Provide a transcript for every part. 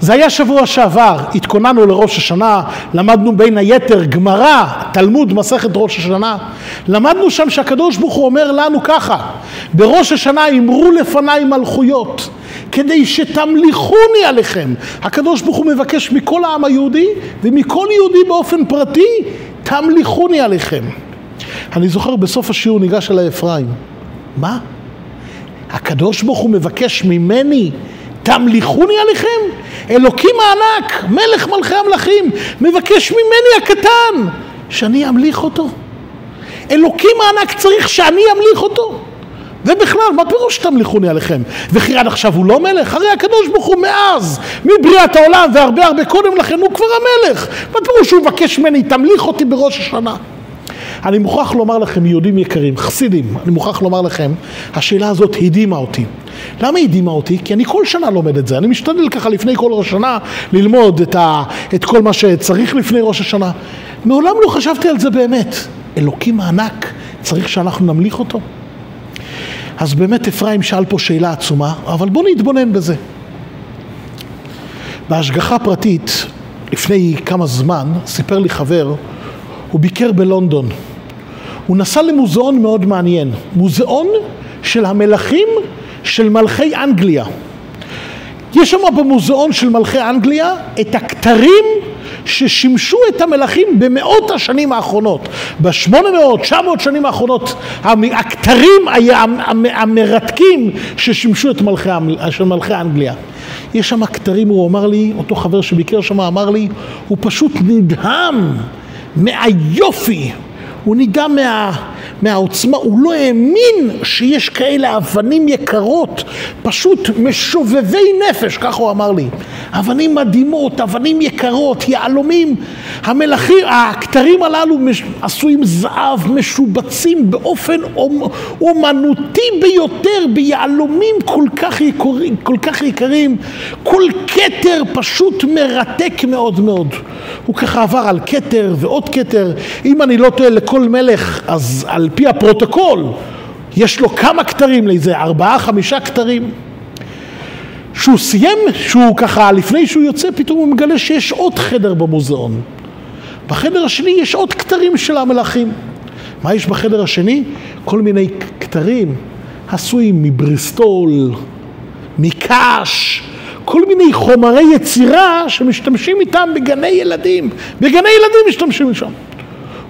זה היה שבוע שעבר, התכוננו לראש השנה, למדנו בין היתר גמרא, תלמוד, מסכת ראש השנה. למדנו שם שהקדוש ברוך הוא אומר לנו ככה, בראש השנה אמרו לפניי מלכויות, כדי שתמליכוני עליכם. הקדוש ברוך הוא מבקש מכל העם היהודי ומכל יהודי באופן פרטי, תמליכוני עליכם. אני זוכר בסוף השיעור ניגש אליי אפרים, מה? הקדוש ברוך הוא מבקש ממני תמליכוני עליכם? אלוקים הענק, מלך מלכי המלכים, מבקש ממני הקטן שאני אמליך אותו. אלוקים הענק צריך שאני אמליך אותו. ובכלל, מה פירוש תמליכוני עליכם? וכי עד עכשיו הוא לא מלך? הרי הקדוש ברוך הוא מאז, מבריאת העולם והרבה הרבה קודם לכן, הוא כבר המלך. מה פירוש שהוא מבקש ממני, תמליך אותי בראש השנה? אני מוכרח לומר לכם, יהודים יקרים, חסידים, אני מוכרח לומר לכם, השאלה הזאת הדהימה אותי. למה הדהימה אותי? כי אני כל שנה לומד את זה. אני משתדל ככה לפני כל ראש השנה ללמוד את, ה, את כל מה שצריך לפני ראש השנה. מעולם לא חשבתי על זה באמת. אלוקים הענק, צריך שאנחנו נמליך אותו? אז באמת אפרים שאל פה שאלה עצומה, אבל בואו נתבונן בזה. בהשגחה פרטית, לפני כמה זמן, סיפר לי חבר, הוא ביקר בלונדון. הוא נסע למוזיאון מאוד מעניין, מוזיאון של המלכים של מלכי אנגליה. יש שם במוזיאון של מלכי אנגליה את הכתרים ששימשו את המלכים במאות השנים האחרונות. בשמונה מאות, תשע מאות שנים האחרונות, הכתרים המרתקים ששימשו את מלכי, של מלכי אנגליה. יש שם כתרים, הוא אמר לי, אותו חבר שביקר שם אמר לי, הוא פשוט נדהם מהיופי, הוא נדהם מה... מהעוצמה, הוא לא האמין שיש כאלה אבנים יקרות, פשוט משובבי נפש, ככה הוא אמר לי. אבנים מדהימות, אבנים יקרות, יהלומים. המלכים, הכתרים הללו עשויים זהב, משובצים באופן אומנותי ביותר, ביהלומים כל כך, יקרים, כל כך יקרים. כל כתר פשוט מרתק מאוד מאוד. הוא ככה עבר על כתר ועוד כתר. אם אני לא טועה, לכל מלך, אז על פי הפרוטוקול, יש לו כמה כתרים לאיזה ארבעה, חמישה כתרים. שהוא סיים, שהוא ככה, לפני שהוא יוצא, פתאום הוא מגלה שיש עוד חדר במוזיאון. בחדר השני יש עוד כתרים של המלכים. מה יש בחדר השני? כל מיני כתרים עשויים מבריסטול, מקש, כל מיני חומרי יצירה שמשתמשים איתם בגני ילדים. בגני ילדים משתמשים שם.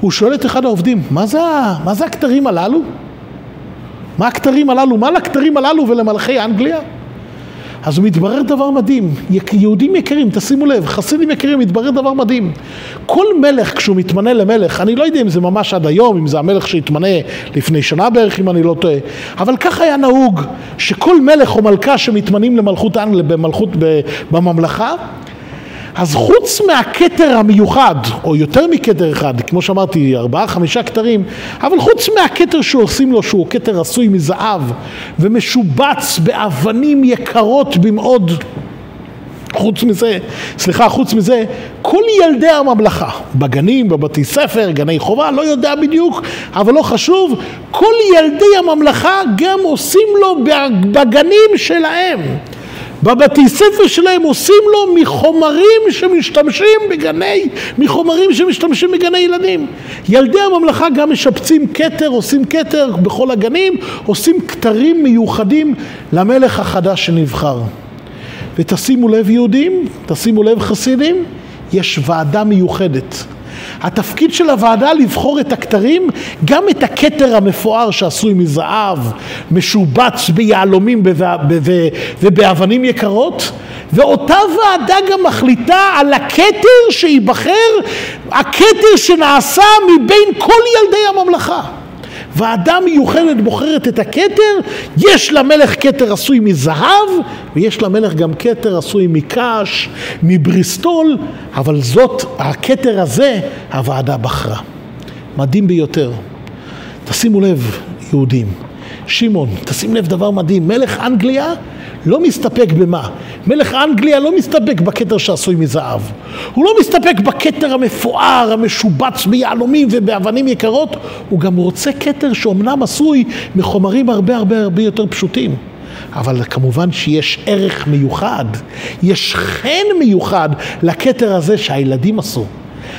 הוא שואל את אחד העובדים, מה זה, מה זה הכתרים הללו? מה הכתרים הללו? מה לכתרים הללו ולמלכי אנגליה? אז הוא מתברר דבר מדהים, יהודים יקרים, תשימו לב, חסידים יקרים, מתברר דבר מדהים. כל מלך כשהוא מתמנה למלך, אני לא יודע אם זה ממש עד היום, אם זה המלך שהתמנה לפני שנה בערך, אם אני לא טועה, אבל כך היה נהוג, שכל מלך או מלכה שמתמנים למלכות אנגליה, במלכות, בממלכה, אז חוץ מהכתר המיוחד, או יותר מכתר אחד, כמו שאמרתי, ארבעה, חמישה כתרים, אבל חוץ מהכתר שעושים לו, שהוא כתר עשוי מזהב ומשובץ באבנים יקרות במאוד, חוץ מזה, סליחה, חוץ מזה, כל ילדי הממלכה, בגנים, בבתי ספר, גני חובה, לא יודע בדיוק, אבל לא חשוב, כל ילדי הממלכה גם עושים לו בגנים שלהם. בבתי ספר שלהם עושים לו מחומרים שמשתמשים בגני, מחומרים שמשתמשים בגני ילדים. ילדי הממלכה גם משפצים כתר, עושים כתר בכל הגנים, עושים כתרים מיוחדים למלך החדש שנבחר. ותשימו לב יהודים, תשימו לב חסידים, יש ועדה מיוחדת. התפקיד של הוועדה לבחור את הכתרים, גם את הכתר המפואר שעשוי מזהב, משובץ ביהלומים ובאבנים יקרות, ואותה ועדה גם מחליטה על הכתר שייבחר, הכתר שנעשה מבין כל ילדי הממלכה. ועדה מיוחדת בוחרת את הכתר, יש למלך כתר עשוי מזהב, ויש למלך גם כתר עשוי מקש, מבריסטול, אבל זאת, הכתר הזה, הוועדה בחרה. מדהים ביותר. תשימו לב, יהודים, שמעון, תשים לב דבר מדהים, מלך אנגליה לא מסתפק במה? מלך אנגליה לא מסתפק בכתר שעשוי מזהב. הוא לא מסתפק בכתר המפואר, המשובץ ביהלומים ובאבנים יקרות, הוא גם רוצה כתר שאומנם עשוי מחומרים הרבה הרבה הרבה יותר פשוטים. אבל כמובן שיש ערך מיוחד, יש חן מיוחד לכתר הזה שהילדים עשו.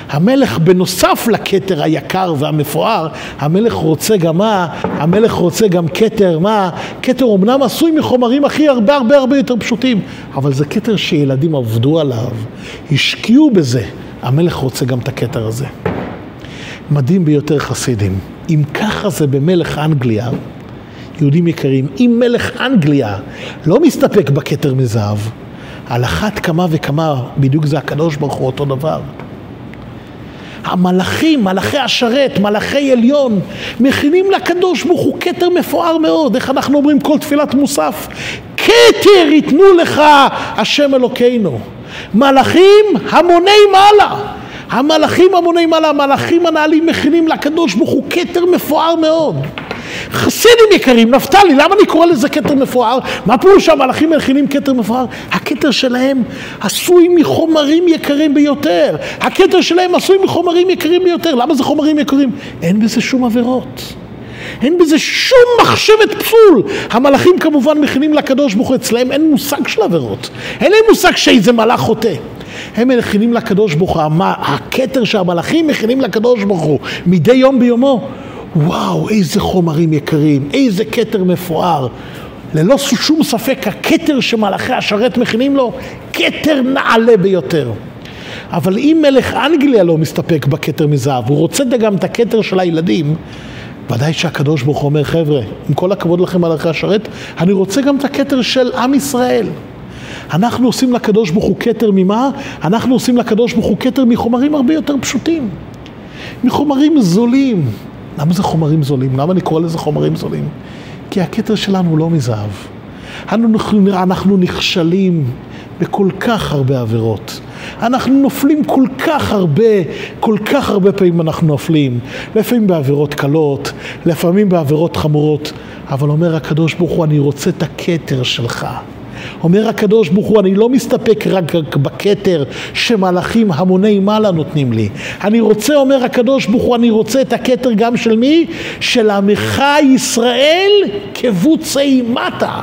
המלך בנוסף לכתר היקר והמפואר, המלך רוצה גם מה? המלך רוצה גם כתר מה? כתר אמנם עשוי מחומרים הכי הרבה הרבה הרבה יותר פשוטים, אבל זה כתר שילדים עבדו עליו, השקיעו בזה. המלך רוצה גם את הכתר הזה. מדהים ביותר חסידים. אם ככה זה במלך אנגליה, יהודים יקרים, אם מלך אנגליה לא מסתפק בכתר מזהב, על אחת כמה וכמה, בדיוק זה הקדוש ברוך הוא אותו דבר. המלאכים, מלאכי השרת, מלאכי עליון, מכינים לקדוש ברוך הוא כתר מפואר מאוד. איך אנחנו אומרים כל תפילת מוסף? כתר ייתנו לך השם אלוקינו. מלאכים המוני מעלה. המלאכים המוני מעלה, המלאכים הנעלים מכינים לקדוש ברוך הוא כתר מפואר מאוד. חסידים יקרים, נפתלי, למה אני קורא לזה כתר מפואר? מה פירוש שהמלאכים מכינים כתר מפואר? הכתר שלהם עשוי מחומרים יקרים ביותר. הכתר שלהם עשוי מחומרים יקרים ביותר. למה זה חומרים יקרים? אין בזה שום עבירות. אין בזה שום מחשבת פסול. המלאכים כמובן מכינים לקדוש ברוך הוא, אצלהם אין מושג של עבירות. אין להם מושג שאיזה מלאך חוטא. הם מכינים לקדוש ברוך הוא, הכתר שהמלאכים מכינים לקדוש ברוך הוא מדי יום ביומו. וואו, איזה חומרים יקרים, איזה כתר מפואר. ללא שום ספק, הכתר שמלאכי השרת מכינים לו, כתר נעלה ביותר. אבל אם מלך אנגליה לא מסתפק בכתר מזהב, הוא רוצה גם את הכתר של הילדים, ודאי שהקדוש ברוך הוא אומר, חבר'ה, עם כל הכבוד לכם מלאכי השרת, אני רוצה גם את הכתר של עם ישראל. אנחנו עושים לקדוש ברוך הוא כתר ממה? אנחנו עושים לקדוש ברוך הוא כתר מחומרים הרבה יותר פשוטים. מחומרים זולים. למה זה חומרים זולים? למה אני קורא לזה חומרים זולים? כי הכתר שלנו לא מזהב. אנחנו, אנחנו נכשלים בכל כך הרבה עבירות. אנחנו נופלים כל כך הרבה, כל כך הרבה פעמים אנחנו נופלים. לפעמים בעבירות קלות, לפעמים בעבירות חמורות. אבל אומר הקדוש ברוך הוא, אני רוצה את הכתר שלך. אומר הקדוש ברוך הוא, אני לא מסתפק רק בכתר שמלאכים המוני מעלה נותנים לי. אני רוצה, אומר הקדוש ברוך הוא, אני רוצה את הכתר גם של מי? של עמך ישראל כבוצי מטה.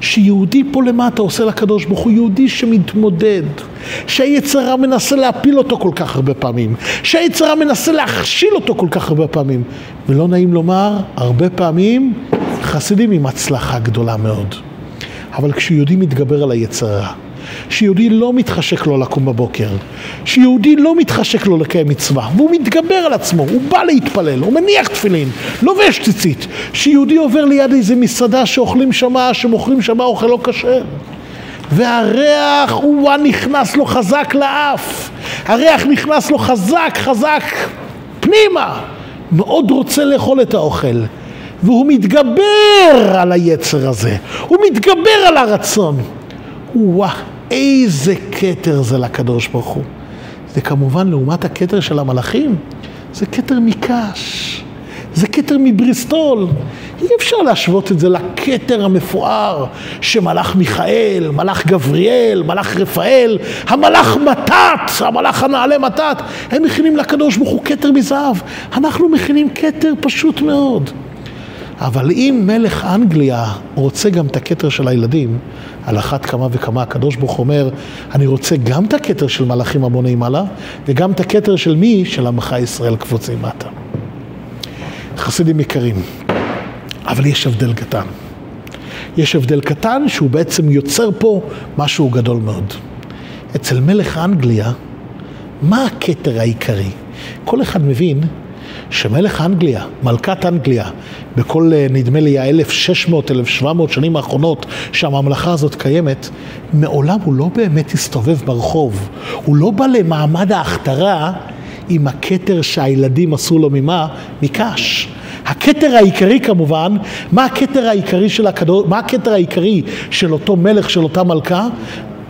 שיהודי פה למטה עושה לקדוש ברוך הוא יהודי שמתמודד, שהיצרה מנסה להפיל אותו כל כך הרבה פעמים, שהיצרה מנסה להכשיל אותו כל כך הרבה פעמים, ולא נעים לומר, הרבה פעמים חסידים עם הצלחה גדולה מאוד. אבל כשיהודי מתגבר על היצרה, שיהודי לא מתחשק לו לקום בבוקר, שיהודי לא מתחשק לו לקיים מצווה, והוא מתגבר על עצמו, הוא בא להתפלל, הוא מניח תפילין, לובש ציצית, שיהודי עובר ליד איזה מסעדה שאוכלים שמה, שמוכרים שמה אוכל לא כשר. והריח הוא נכנס לו חזק לאף, הריח נכנס לו חזק חזק פנימה, מאוד רוצה לאכול את האוכל. והוא מתגבר על היצר הזה, הוא מתגבר על הרצון. וואה, איזה כתר זה לקדוש ברוך הוא. זה כמובן לעומת הכתר של המלאכים, זה כתר מקש, זה כתר מבריסטול. אי אפשר להשוות את זה לכתר המפואר שמלאך מיכאל, מלאך גבריאל, מלאך רפאל, המלאך מתת, המלאך הנעלה מתת, הם מכינים לקדוש ברוך הוא כתר מזהב, אנחנו מכינים כתר פשוט מאוד. אבל אם מלך אנגליה רוצה גם את הכתר של הילדים, על אחת כמה וכמה הקדוש ברוך אומר, אני רוצה גם את הכתר של מלאכים המוני מעלה, וגם את הכתר של מי? של עמך ישראל קבוצי מטה. חסידים יקרים, אבל יש הבדל קטן. יש הבדל קטן שהוא בעצם יוצר פה משהו גדול מאוד. אצל מלך אנגליה, מה הכתר העיקרי? כל אחד מבין שמלך אנגליה, מלכת אנגליה, בכל אה, נדמה לי ה-1600-1700 שנים האחרונות שהממלכה הזאת קיימת, מעולם הוא לא באמת הסתובב ברחוב. הוא לא בא למעמד ההכתרה עם הכתר שהילדים עשו לו ממה? מקש. הכתר העיקרי כמובן, מה הכתר העיקרי של הכדור, מה הכתר העיקרי של אותו מלך, של אותה מלכה?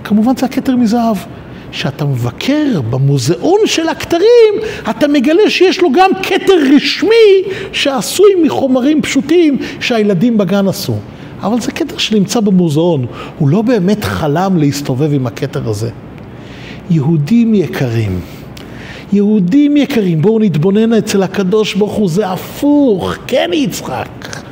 כמובן זה הכתר מזהב. כשאתה מבקר במוזיאון של הכתרים, אתה מגלה שיש לו גם כתר רשמי שעשוי מחומרים פשוטים שהילדים בגן עשו. אבל זה כתר שנמצא במוזיאון, הוא לא באמת חלם להסתובב עם הכתר הזה. יהודים יקרים, יהודים יקרים, בואו נתבונן אצל הקדוש ברוך הוא, זה הפוך, כן יצחק.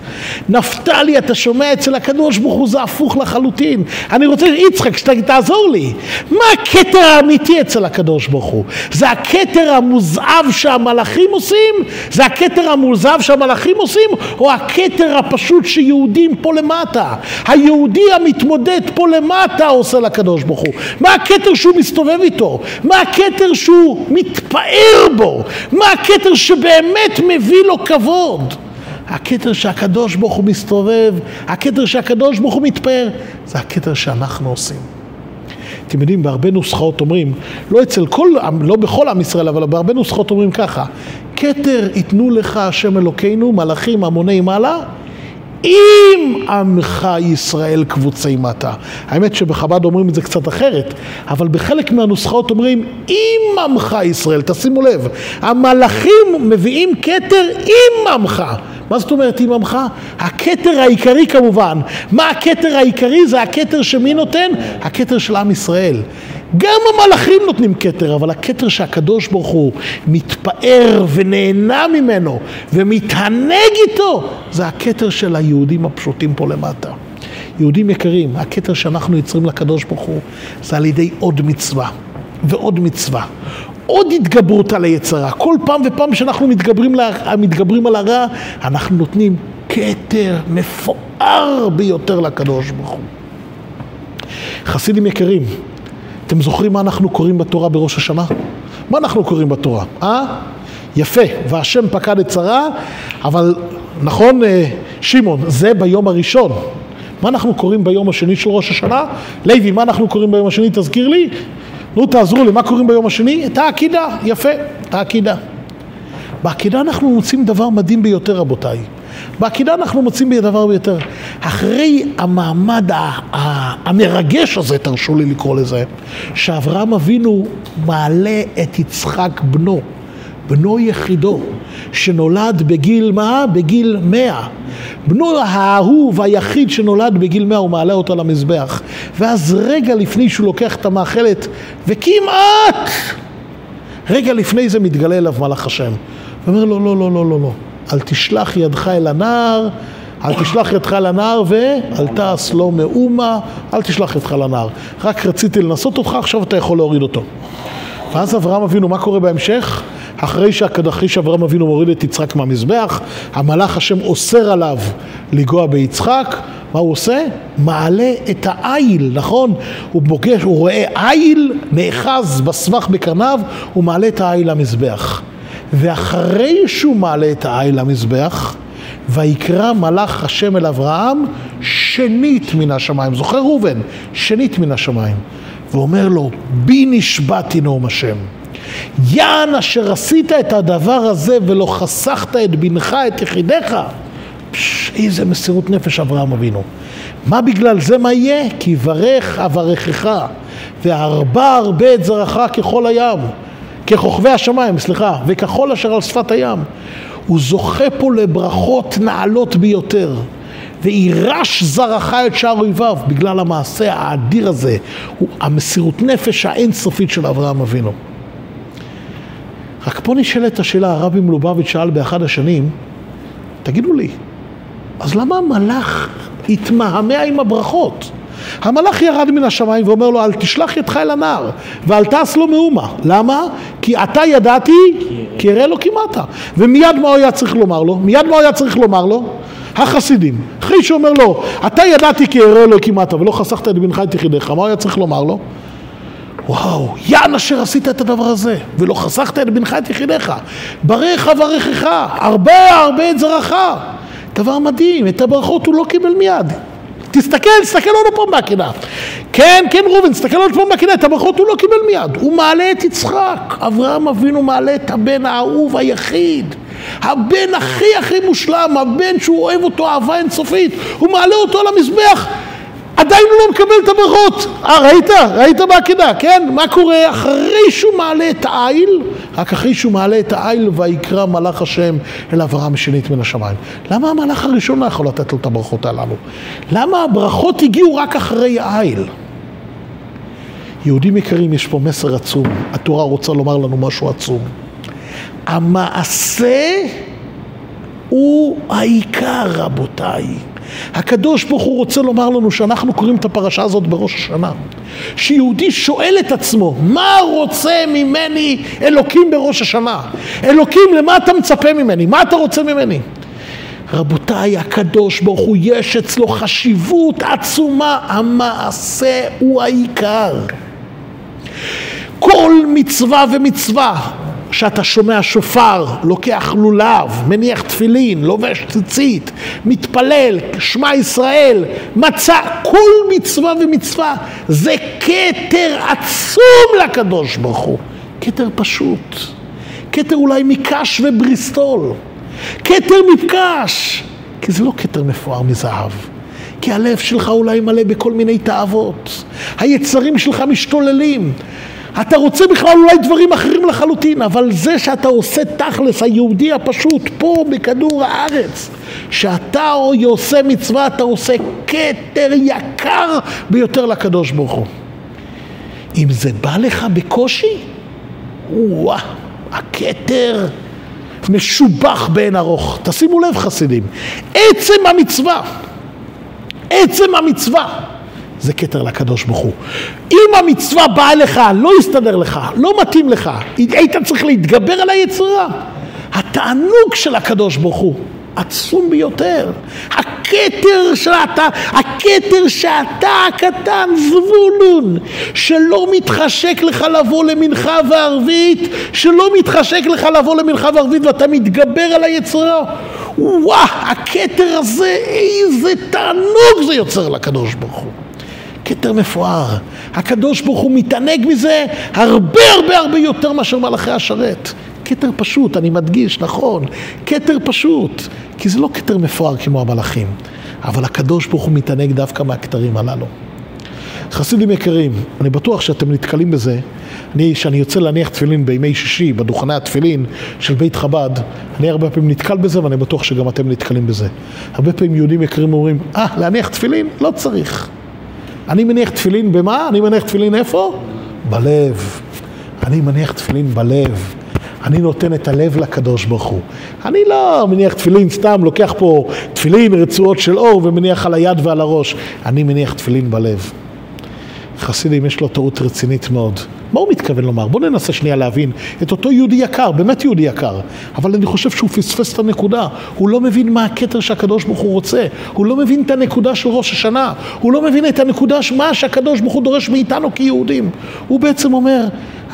נפתלי, אתה שומע אצל הקדוש ברוך הוא זה הפוך לחלוטין. אני רוצה, יצחק, שתעזור לי. מה הכתר האמיתי אצל הקדוש ברוך הוא? זה הכתר המוזהב שהמלאכים עושים? זה הכתר המוזהב שהמלאכים עושים? או הכתר הפשוט שיהודים פה למטה? היהודי המתמודד פה למטה עושה לקדוש ברוך הוא. מה הכתר שהוא מסתובב איתו? מה הכתר שהוא מתפאר בו? מה הכתר שבאמת מביא לו כבוד? הכתר שהקדוש ברוך הוא מסתובב, הכתר שהקדוש ברוך הוא מתפאר, זה הכתר שאנחנו עושים. אתם יודעים, בהרבה נוסחאות אומרים, לא אצל כל, לא בכל עם ישראל, אבל בהרבה נוסחאות אומרים ככה, כתר ייתנו לך השם אלוקינו, מלאכים המוני מעלה, אם עמך ישראל קבוצי מטה. האמת שבחב"ד אומרים את זה קצת אחרת, אבל בחלק מהנוסחאות אומרים אם עמך ישראל, תשימו לב, המלאכים מביאים כתר עם עמך. מה זאת אומרת עם עמך? הכתר העיקרי כמובן. מה הכתר העיקרי? זה הכתר שמי נותן? הכתר של עם ישראל. גם המלאכים נותנים כתר, אבל הכתר שהקדוש ברוך הוא מתפאר ונהנה ממנו ומתענג איתו, זה הכתר של היהודים הפשוטים פה למטה. יהודים יקרים, הכתר שאנחנו יוצרים לקדוש ברוך הוא זה על ידי עוד מצווה ועוד מצווה. עוד התגברות על היצרה. כל פעם ופעם שאנחנו מתגברים, לה, מתגברים על הרע, אנחנו נותנים כתר מפואר ביותר לקדוש ברוך הוא. חסידים יקרים, אתם זוכרים מה אנחנו קוראים בתורה בראש השנה? מה אנחנו קוראים בתורה? אה? יפה, והשם פקד את שרה, אבל נכון, אה, שמעון, זה ביום הראשון. מה אנחנו קוראים ביום השני של ראש השנה? לוי, מה אנחנו קוראים ביום השני? תזכיר לי. נו, תעזרו לי, מה קוראים ביום השני? את העקידה, יפה, את העקידה. בעקידה אנחנו מוצאים דבר מדהים ביותר, רבותיי. בעקידה אנחנו מוצאים דבר ביותר. אחרי המעמד המרגש הזה, תרשו לי לקרוא לזה, שאברהם אבינו מעלה את יצחק בנו, בנו יחידו, שנולד בגיל מה? בגיל מאה. בנו האהוב היחיד שנולד בגיל מאה, הוא מעלה אותו למזבח. ואז רגע לפני שהוא לוקח את המאכלת, וכמעט, רגע לפני זה מתגלה אליו מלאך השם. ואומר לו, לא, לא, לא, לא, לא. אל תשלח ידך אל הנער, אל תשלח ידך לנער ואל תעש לו מאומה, אל תשלח ידך לנער. רק רציתי לנסות אותך, עכשיו אתה יכול להוריד אותו. ואז אברהם אבינו, מה קורה בהמשך? אחרי שהקדחיש אברהם אבינו מוריד את יצחק מהמזבח, המלאך השם אוסר עליו לגוע ביצחק, מה הוא עושה? מעלה את העיל, נכון? הוא פוגש, הוא רואה עיל נאחז בסבך בקרניו, הוא מעלה את העיל למזבח. ואחרי שהוא מעלה את העיל למזבח, ויקרא מלאך השם אל אברהם שנית מן השמיים. זוכר ראובן? שנית מן השמיים. ואומר לו, בי נשבעתי נאום השם. יען אשר עשית את הדבר הזה ולא חסכת את בנך, את יחידיך. פש, איזה מסירות נפש אברהם אבינו. מה בגלל זה מה יהיה? כי ברך אברכך, והרבה הרבה את זרעך ככל הים. ככוכבי השמיים, סליחה, וכחול אשר על שפת הים. הוא זוכה פה לברכות נעלות ביותר. וירש זרעך את שער אויביו בגלל המעשה האדיר הזה, המסירות נפש האינסופית של אברהם אבינו. רק פה נשאלת השאלה, הרבי מלובביץ' שאל באחד השנים, תגידו לי, אז למה המלאך התמהמה עם הברכות? המלאך ירד מן השמיים ואומר לו, אל תשלח ידך אל הנער, ואל תעש לו מאומה. למה? כי אתה ידעתי, כי אראה לו כמעט. ומיד מה הוא היה צריך לומר לו? מיד מה הוא היה צריך לומר לו? החסידים. אחרי שאומר לו, אתה ידעתי כי אראה לו כמעט, ולא חסכת את בנך את יחידיך, מה הוא היה צריך לומר לו? וואו, יען אשר עשית את הדבר הזה, ולא חסכת את בנך את יחידיך. ברך אברכך, הרבה הרבה את זרעך. דבר מדהים, את הברכות הוא לא קיבל מיד. תסתכל, תסתכל עוד פעם בקינה. כן, כן ראובן, תסתכל עוד פעם בקינה, את הברכות הוא לא קיבל מיד. הוא מעלה את יצחק. אברהם אבינו מעלה את הבן האהוב היחיד. הבן הכי הכי מושלם, הבן שהוא אוהב אותו אהבה אינסופית. הוא מעלה אותו על המזבח. עדיין הוא לא מקבל את הברכות. אה, ראית? ראית בעקידה, כן? מה קורה אחרי שהוא מעלה את העיל? רק אחרי שהוא מעלה את העיל ויקרא מלאך השם אל אברהם שנית מן השמיים. למה המלאך הראשון לא יכול לתת לו את הברכות הללו? למה הברכות הגיעו רק אחרי העיל? יהודים יקרים, יש פה מסר עצום. התורה רוצה לומר לנו משהו עצום. המעשה הוא העיקר, רבותיי. הקדוש ברוך הוא רוצה לומר לנו שאנחנו קוראים את הפרשה הזאת בראש השנה. שיהודי שואל את עצמו, מה רוצה ממני אלוקים בראש השנה? אלוקים, למה אתה מצפה ממני? מה אתה רוצה ממני? רבותיי, הקדוש ברוך הוא, יש אצלו חשיבות עצומה, המעשה הוא העיקר. כל מצווה ומצווה שאתה שומע שופר, לוקח לולב, מניח תפילין, לובש ציצית, מתפלל, שמע ישראל, מצא, כל מצווה ומצווה זה כתר עצום לקדוש ברוך הוא. כתר פשוט, כתר אולי מקש ובריסטול, כתר מפקש, כי זה לא כתר מפואר מזהב. כי הלב שלך אולי מלא בכל מיני תאוות, היצרים שלך משתוללים, אתה רוצה בכלל אולי דברים אחרים לחלוטין, אבל זה שאתה עושה תכלס, היהודי הפשוט, פה בכדור הארץ, שאתה עושה מצווה, אתה עושה כתר יקר ביותר לקדוש ברוך הוא. אם זה בא לך בקושי, וואה, הכתר משובח באין ארוך. תשימו לב חסידים, עצם המצווה, עצם המצווה זה כתר לקדוש ברוך הוא. אם המצווה באה לך, לא יסתדר לך, לא מתאים לך, היית צריך להתגבר על היצרה. התענוג של הקדוש ברוך הוא עצום ביותר. הכתר שאתה, הכתר שאתה הקטן, זבולון, שלא מתחשק לך לבוא למנחה וערבית, שלא מתחשק לך לבוא למנחה וערבית ואתה מתגבר על היצרה. וואו, הכתר הזה, איזה תענוג זה יוצר לקדוש ברוך הוא. כתר מפואר. הקדוש ברוך הוא מתענג מזה הרבה הרבה הרבה יותר מאשר מלאכי השרת. כתר פשוט, אני מדגיש, נכון, כתר פשוט, כי זה לא כתר מפואר כמו המלאכים, אבל הקדוש ברוך הוא מתענג דווקא מהכתרים הללו. חסידים יקרים, אני בטוח שאתם נתקלים בזה. אני, כשאני יוצא להניח תפילין בימי שישי, בדוכני התפילין של בית חב"ד, אני הרבה פעמים נתקל בזה ואני בטוח שגם אתם נתקלים בזה. הרבה פעמים יהודים יקרים אומרים, אה, ah, להניח תפילין? לא צריך. אני מניח תפילין במה? אני מניח תפילין איפה? בלב. אני מניח תפילין בלב. אני נותן את הלב לקדוש ברוך הוא. אני לא מניח תפילין סתם, לוקח פה תפילין, רצועות של אור ומניח על היד ועל הראש. אני מניח תפילין בלב. חסידים יש לו טעות רצינית מאוד. מה הוא מתכוון לומר? בואו ננסה שנייה להבין את אותו יהודי יקר, באמת יהודי יקר, אבל אני חושב שהוא פספס את הנקודה. הוא לא מבין מה הכתר שהקדוש ברוך הוא רוצה, הוא לא מבין את הנקודה של ראש השנה, הוא לא מבין את הנקודה, מה שהקדוש ברוך הוא דורש מאיתנו כיהודים. הוא בעצם אומר,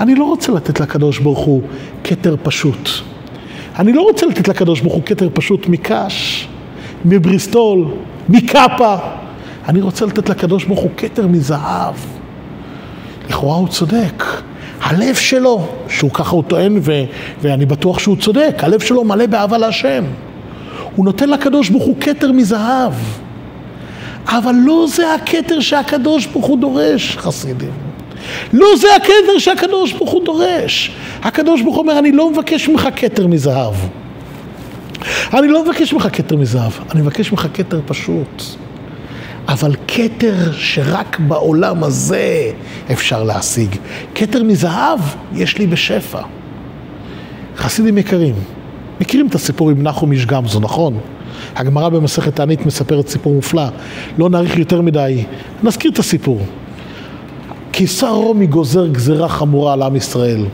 אני לא רוצה לתת לקדוש ברוך הוא כתר פשוט. אני לא רוצה לתת לקדוש ברוך הוא כתר פשוט מקש, מבריסטול, מקאפה. אני רוצה לתת לקדוש ברוך הוא כתר מזהב. לכאורה הוא צודק. הלב שלו, שהוא ככה הוא טוען, ו- ואני בטוח שהוא צודק, הלב שלו מלא באהבה להשם. הוא נותן לקדוש ברוך הוא כתר מזהב. אבל לא זה הכתר שהקדוש ברוך הוא דורש, חסידים. לא זה הכתר שהקדוש ברוך הוא דורש. הקדוש ברוך הוא אומר, אני לא מבקש ממך כתר מזהב. אני לא מבקש ממך כתר מזהב, אני מבקש ממך כתר פשוט. אבל כתר שרק בעולם הזה אפשר להשיג. כתר מזהב יש לי בשפע. חסידים יקרים, מכירים את הסיפור עם נחום איש גמזו, נכון? הגמרא במסכת תענית מספרת סיפור מופלא, לא נאריך יותר מדי, נזכיר את הסיפור. קיסר רומי גוזר גזירה חמורה על עם ישראל,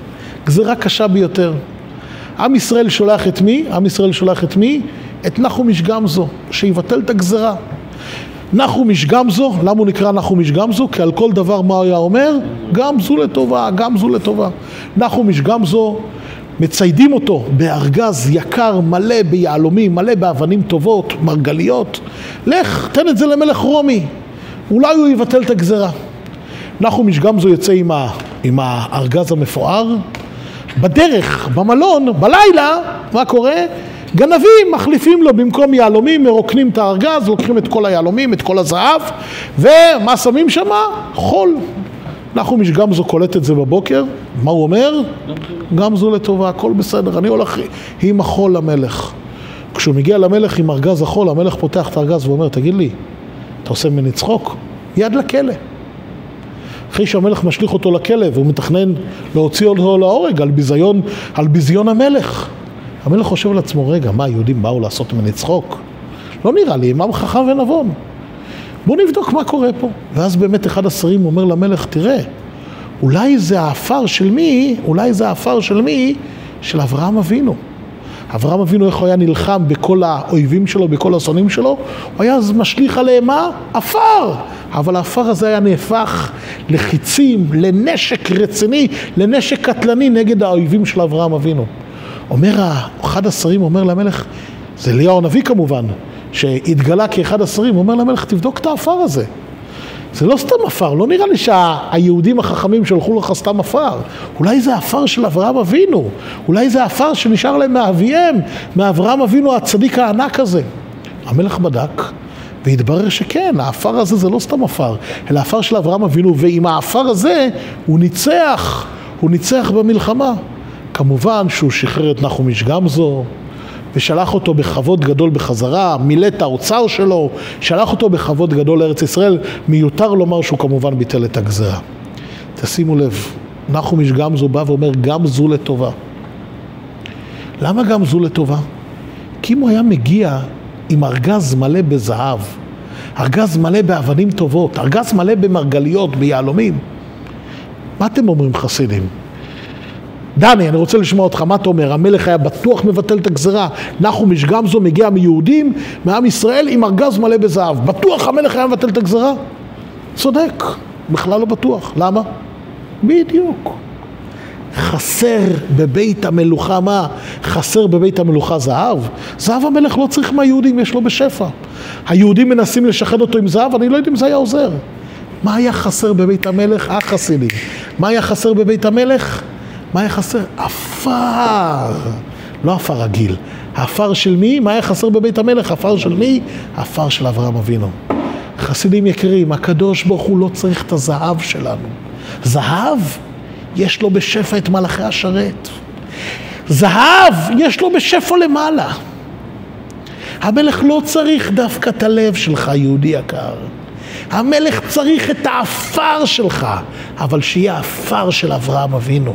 גזירה קשה ביותר. עם ישראל שולח את מי? עם ישראל שולח את מי? את נחום איש גמזו, שיבטל את הגזירה. נחום איש גמזו, למה הוא נקרא נחום איש גמזו? כי על כל דבר מה הוא היה אומר? גם זו לטובה, גם זו לטובה. נחום איש גמזו, מציידים אותו בארגז יקר, מלא ביהלומים, מלא באבנים טובות, מרגליות. לך, תן את זה למלך רומי, אולי הוא יבטל את הגזרה. נחום איש גמזו יוצא עם, ה, עם הארגז המפואר, בדרך, במלון, בלילה, מה קורה? גנבים מחליפים לו במקום יהלומים, מרוקנים את הארגז, לוקחים את כל היהלומים, את כל הזהב, ומה שמים שם? חול. נחום איש גמזו קולט את זה בבוקר, מה הוא אומר? גמזו לטובה, הכל בסדר, אני הולך עם החול למלך. כשהוא מגיע למלך עם ארגז החול, המלך פותח את הארגז ואומר, תגיד לי, אתה עושה ממני צחוק? יד לכלא. אחרי שהמלך משליך אותו לכלא והוא מתכנן להוציא אותו להורג על ביזיון, על ביזיון המלך. המלך חושב על עצמו, רגע, מה, היהודים באו לעשות ממני צחוק? לא נראה לי, אימם חכם ונבון. בואו נבדוק מה קורה פה. ואז באמת אחד השרים אומר למלך, תראה, אולי זה העפר של מי, אולי זה העפר של מי? של אברהם אבינו. אברהם אבינו, איך הוא היה נלחם בכל האויבים שלו, בכל השונאים שלו? הוא היה משליך עליהם מה? עפר. אבל העפר הזה היה נהפך לחיצים, לנשק רציני, לנשק קטלני נגד האויבים של אברהם אבינו. אומר אחד השרים, אומר למלך, זה אליהו הנביא כמובן, שהתגלה כאחד השרים, אומר למלך, תבדוק את העפר הזה. זה לא סתם עפר, לא נראה לי שהיהודים החכמים שלחו לך סתם עפר. אולי זה עפר של אברהם אבינו, אולי זה עפר שנשאר להם מאביהם, מאברהם אבינו הצדיק הענק הזה. המלך בדק, והתברר שכן, העפר הזה זה לא סתם עפר, אלא עפר של אברהם אבינו, ועם העפר הזה הוא ניצח, הוא ניצח במלחמה. כמובן שהוא שחרר את נחום איש גמזו, ושלח אותו בכבוד גדול בחזרה, מילא את האוצר שלו, שלח אותו בכבוד גדול לארץ ישראל, מיותר לומר שהוא כמובן ביטל את הגזרה. תשימו לב, נחום איש גמזו בא ואומר גם זו לטובה. למה גם זו לטובה? כי אם הוא היה מגיע עם ארגז מלא בזהב, ארגז מלא באבנים טובות, ארגז מלא במרגליות, ביהלומים, מה אתם אומרים חסידים? דני, אני רוצה לשמוע אותך, מה אתה אומר? המלך היה בטוח מבטל את הגזרה. נחום איש גמזו מגיע מיהודים, מעם ישראל, עם ארגז מלא בזהב. בטוח המלך היה מבטל את הגזרה? צודק, בכלל לא בטוח. למה? בדיוק. חסר בבית המלוכה מה? חסר בבית המלוכה זהב? זהב המלך לא צריך מהיהודים, יש לו בשפע. היהודים מנסים לשחד אותו עם זהב, אני לא יודע אם זה היה עוזר. מה היה חסר בבית המלך? החסידים. מה היה חסר בבית המלך? מה היה חסר? עפר. לא עפר רגיל. העפר של מי? מה היה חסר בבית המלך? עפר של מי? עפר של אברהם אבינו. חסידים יקרים, הקדוש ברוך הוא לא צריך את הזהב שלנו. זהב, יש לו בשפע את מלאכי השרת. זהב, יש לו בשפע למעלה. המלך לא צריך דווקא את הלב שלך, יהודי יקר. המלך צריך את העפר שלך, אבל שיהיה עפר של אברהם אבינו.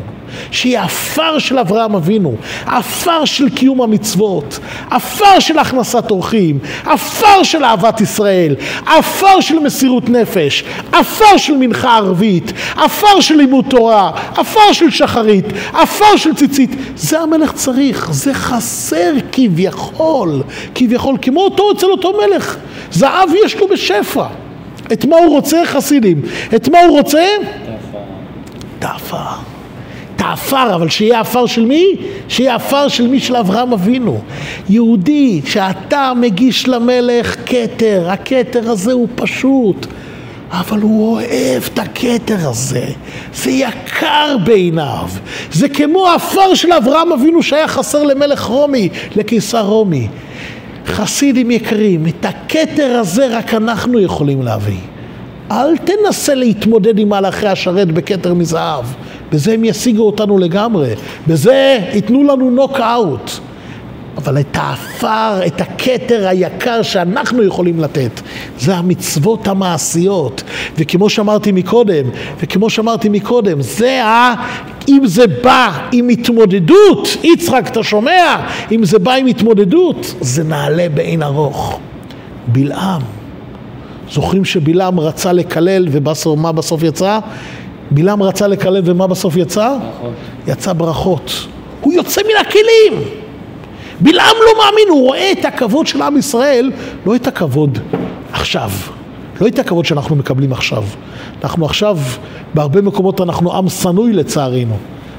שיהיה עפר של אברהם אבינו, עפר של קיום המצוות, עפר של הכנסת אורחים, עפר של אהבת ישראל, עפר של מסירות נפש, עפר של מנחה ערבית, עפר של לימוד תורה, עפר של שחרית, עפר של ציצית. זה המלך צריך, זה חסר כביכול, כביכול, כמו אותו אצל אותו מלך. זהב יש לו בשפע. את מה הוא רוצה חסידים? את מה הוא רוצה? את העפר. את העפר, אבל שיהיה עפר של מי? שיהיה עפר של מי? של אברהם אבינו. יהודי, שאתה מגיש למלך כתר, הכתר הזה הוא פשוט. אבל הוא אוהב את הכתר הזה, זה יקר בעיניו, זה כמו העפר של אברהם אבינו שהיה חסר למלך רומי, לקיסר רומי. חסידים יקרים, את הכתר הזה רק אנחנו יכולים להביא. אל תנסה להתמודד עם מהלכי השרת בכתר מזהב, בזה הם ישיגו אותנו לגמרי, בזה ייתנו לנו נוק-אאוט. אבל את העפר, את הכתר היקר שאנחנו יכולים לתת, זה המצוות המעשיות. וכמו שאמרתי מקודם, וכמו שאמרתי מקודם, זה ה... אם זה בא עם התמודדות, יצחק, אתה שומע? אם זה בא עם התמודדות, זה נעלה באין ארוך. בלעם. זוכרים שבלעם רצה לקלל ומה בסוף יצא? בלעם רצה לקלל ומה בסוף יצא? ברכות. יצא ברכות. הוא יוצא מן הכלים. בלעם לא מאמין, הוא רואה את הכבוד של עם ישראל, לא את הכבוד עכשיו. לא את הכבוד שאנחנו מקבלים עכשיו. אנחנו עכשיו, בהרבה מקומות אנחנו עם שנוי לצערנו.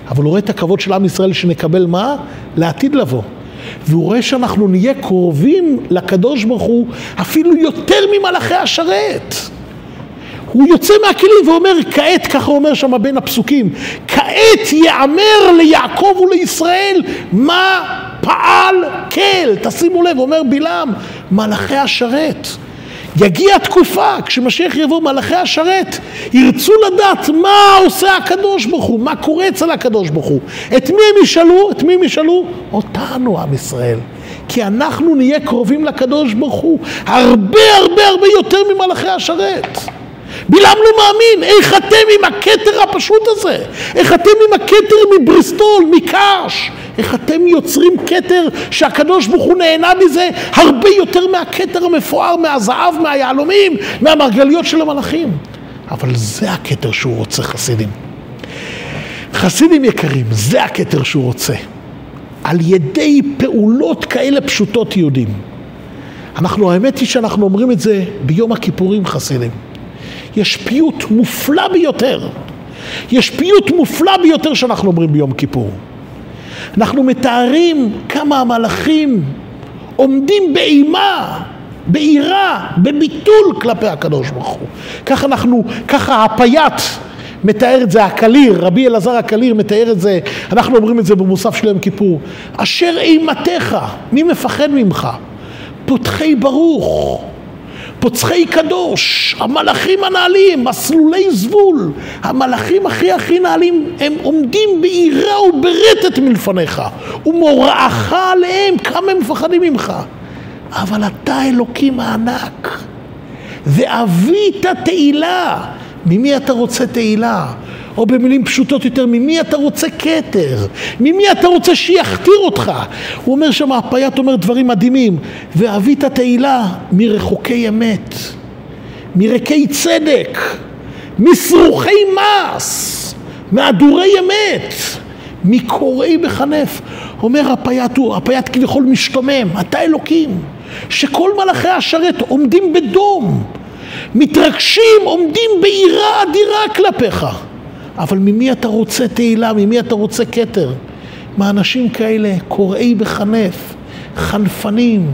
אבל הוא רואה את הכבוד של עם ישראל שנקבל מה? לעתיד לבוא. והוא רואה שאנחנו נהיה קרובים לקדוש ברוך הוא אפילו יותר ממלאכי השרת. הוא יוצא מהכלים ואומר, כעת, ככה אומר שם בין הפסוקים, כעת יאמר ליעקב ולישראל מה פעל כל. תשימו לב, אומר בלעם, מלאכי השרת. יגיע תקופה, כשמשיח יבוא מלאכי השרת, ירצו לדעת מה עושה הקדוש ברוך הוא, מה קורה אצל הקדוש ברוך הוא. את מי הם ישאלו? את מי הם ישאלו? אותנו, עם ישראל. כי אנחנו נהיה קרובים לקדוש ברוך הוא הרבה הרבה הרבה יותר ממלאכי השרת. בלעם לא מאמין, איך אתם עם הכתר הפשוט הזה? איך אתם עם הכתר מבריסטול, מקש? איך אתם יוצרים כתר שהקדוש ברוך הוא נהנה מזה הרבה יותר מהכתר המפואר, מהזהב, מהיהלומים, מהמרגליות של המלאכים? אבל זה הכתר שהוא רוצה, חסידים. חסידים יקרים, זה הכתר שהוא רוצה. על ידי פעולות כאלה פשוטות יהודים. אנחנו, האמת היא שאנחנו אומרים את זה ביום הכיפורים חסידים. יש פיוט מופלא ביותר. יש פיוט מופלא ביותר שאנחנו אומרים ביום כיפור. אנחנו מתארים כמה המלאכים עומדים באימה, ביראה, בביטול כלפי הקדוש ברוך הוא. ככה אנחנו, ככה הפייט מתאר את זה, הקליר, רבי אלעזר הקליר מתאר את זה, אנחנו אומרים את זה במוסף של יום כיפור. אשר אימתך, מי מפחד ממך? פותחי ברוך. פוצחי קדוש, המלאכים הנעלים, מסלולי זבול, המלאכים הכי הכי נעלים, הם עומדים ביראה וברטט מלפניך, ומוראך עליהם, כמה הם מפחדים ממך. אבל אתה אלוקים הענק, ואבית תהילה. ממי אתה רוצה תהילה? או במילים פשוטות יותר, ממי אתה רוצה כתר? ממי אתה רוצה שיכתיר אותך? הוא אומר שם, הפייט אומר דברים מדהימים, ואבית תהילה מרחוקי אמת, מרקי צדק, משרוכי מס, מהדורי אמת, מקוראי בחנף. אומר הפייט הוא, הפייט כביכול משתומם, אתה אלוקים, שכל מלאכי השרת עומדים בדום, מתרגשים, עומדים ביראה אדירה כלפיך. אבל ממי אתה רוצה תהילה? ממי אתה רוצה כתר? מאנשים כאלה, קוראי בחנף, חנפנים,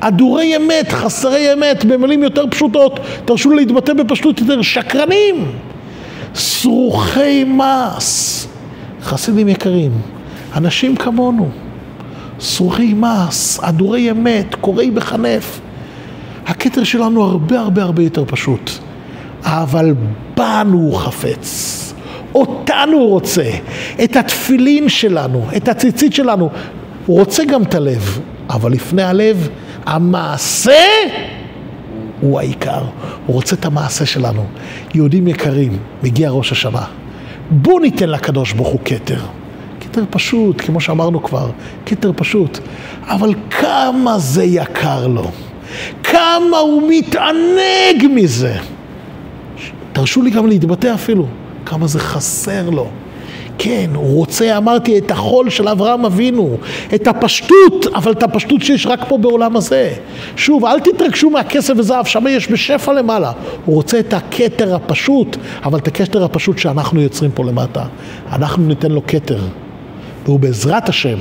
אדורי אמת, חסרי אמת, במילים יותר פשוטות, תרשו לי להתבטא בפשטות יותר, שקרנים, סרוחי מס, חסידים יקרים, אנשים כמונו, סרוחי מס, אדורי אמת, קוראי בחנף. הכתר שלנו הרבה הרבה הרבה יותר פשוט, אבל בנו הוא חפץ. אותנו הוא רוצה, את התפילין שלנו, את הציצית שלנו. הוא רוצה גם את הלב, אבל לפני הלב, המעשה הוא העיקר. הוא רוצה את המעשה שלנו. יהודים יקרים, מגיע ראש השנה. בואו ניתן לקדוש ברוך הוא כתר. כתר פשוט, כמו שאמרנו כבר, כתר פשוט. אבל כמה זה יקר לו. כמה הוא מתענג מזה. תרשו לי גם להתבטא אפילו. כמה זה חסר לו. כן, הוא רוצה, אמרתי, את החול של אברהם אבינו, את הפשטות, אבל את הפשטות שיש רק פה בעולם הזה. שוב, אל תתרגשו מהכסף וזהב, שם יש בשפע למעלה. הוא רוצה את הכתר הפשוט, אבל את הכתר הפשוט שאנחנו יוצרים פה למטה. אנחנו ניתן לו כתר. והוא בעזרת השם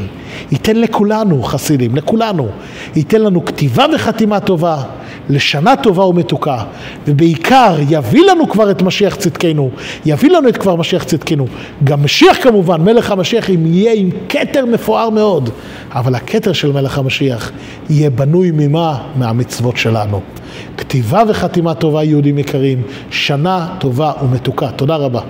ייתן לכולנו, חסידים, לכולנו, ייתן לנו כתיבה וחתימה טובה. לשנה טובה ומתוקה, ובעיקר יביא לנו כבר את משיח צדקנו, יביא לנו את כבר משיח צדקנו. גם משיח כמובן, מלך המשיח, אם יהיה עם כתר מפואר מאוד, אבל הכתר של מלך המשיח יהיה בנוי ממה? מהמצוות שלנו. כתיבה וחתימה טובה, יהודים יקרים, שנה טובה ומתוקה. תודה רבה.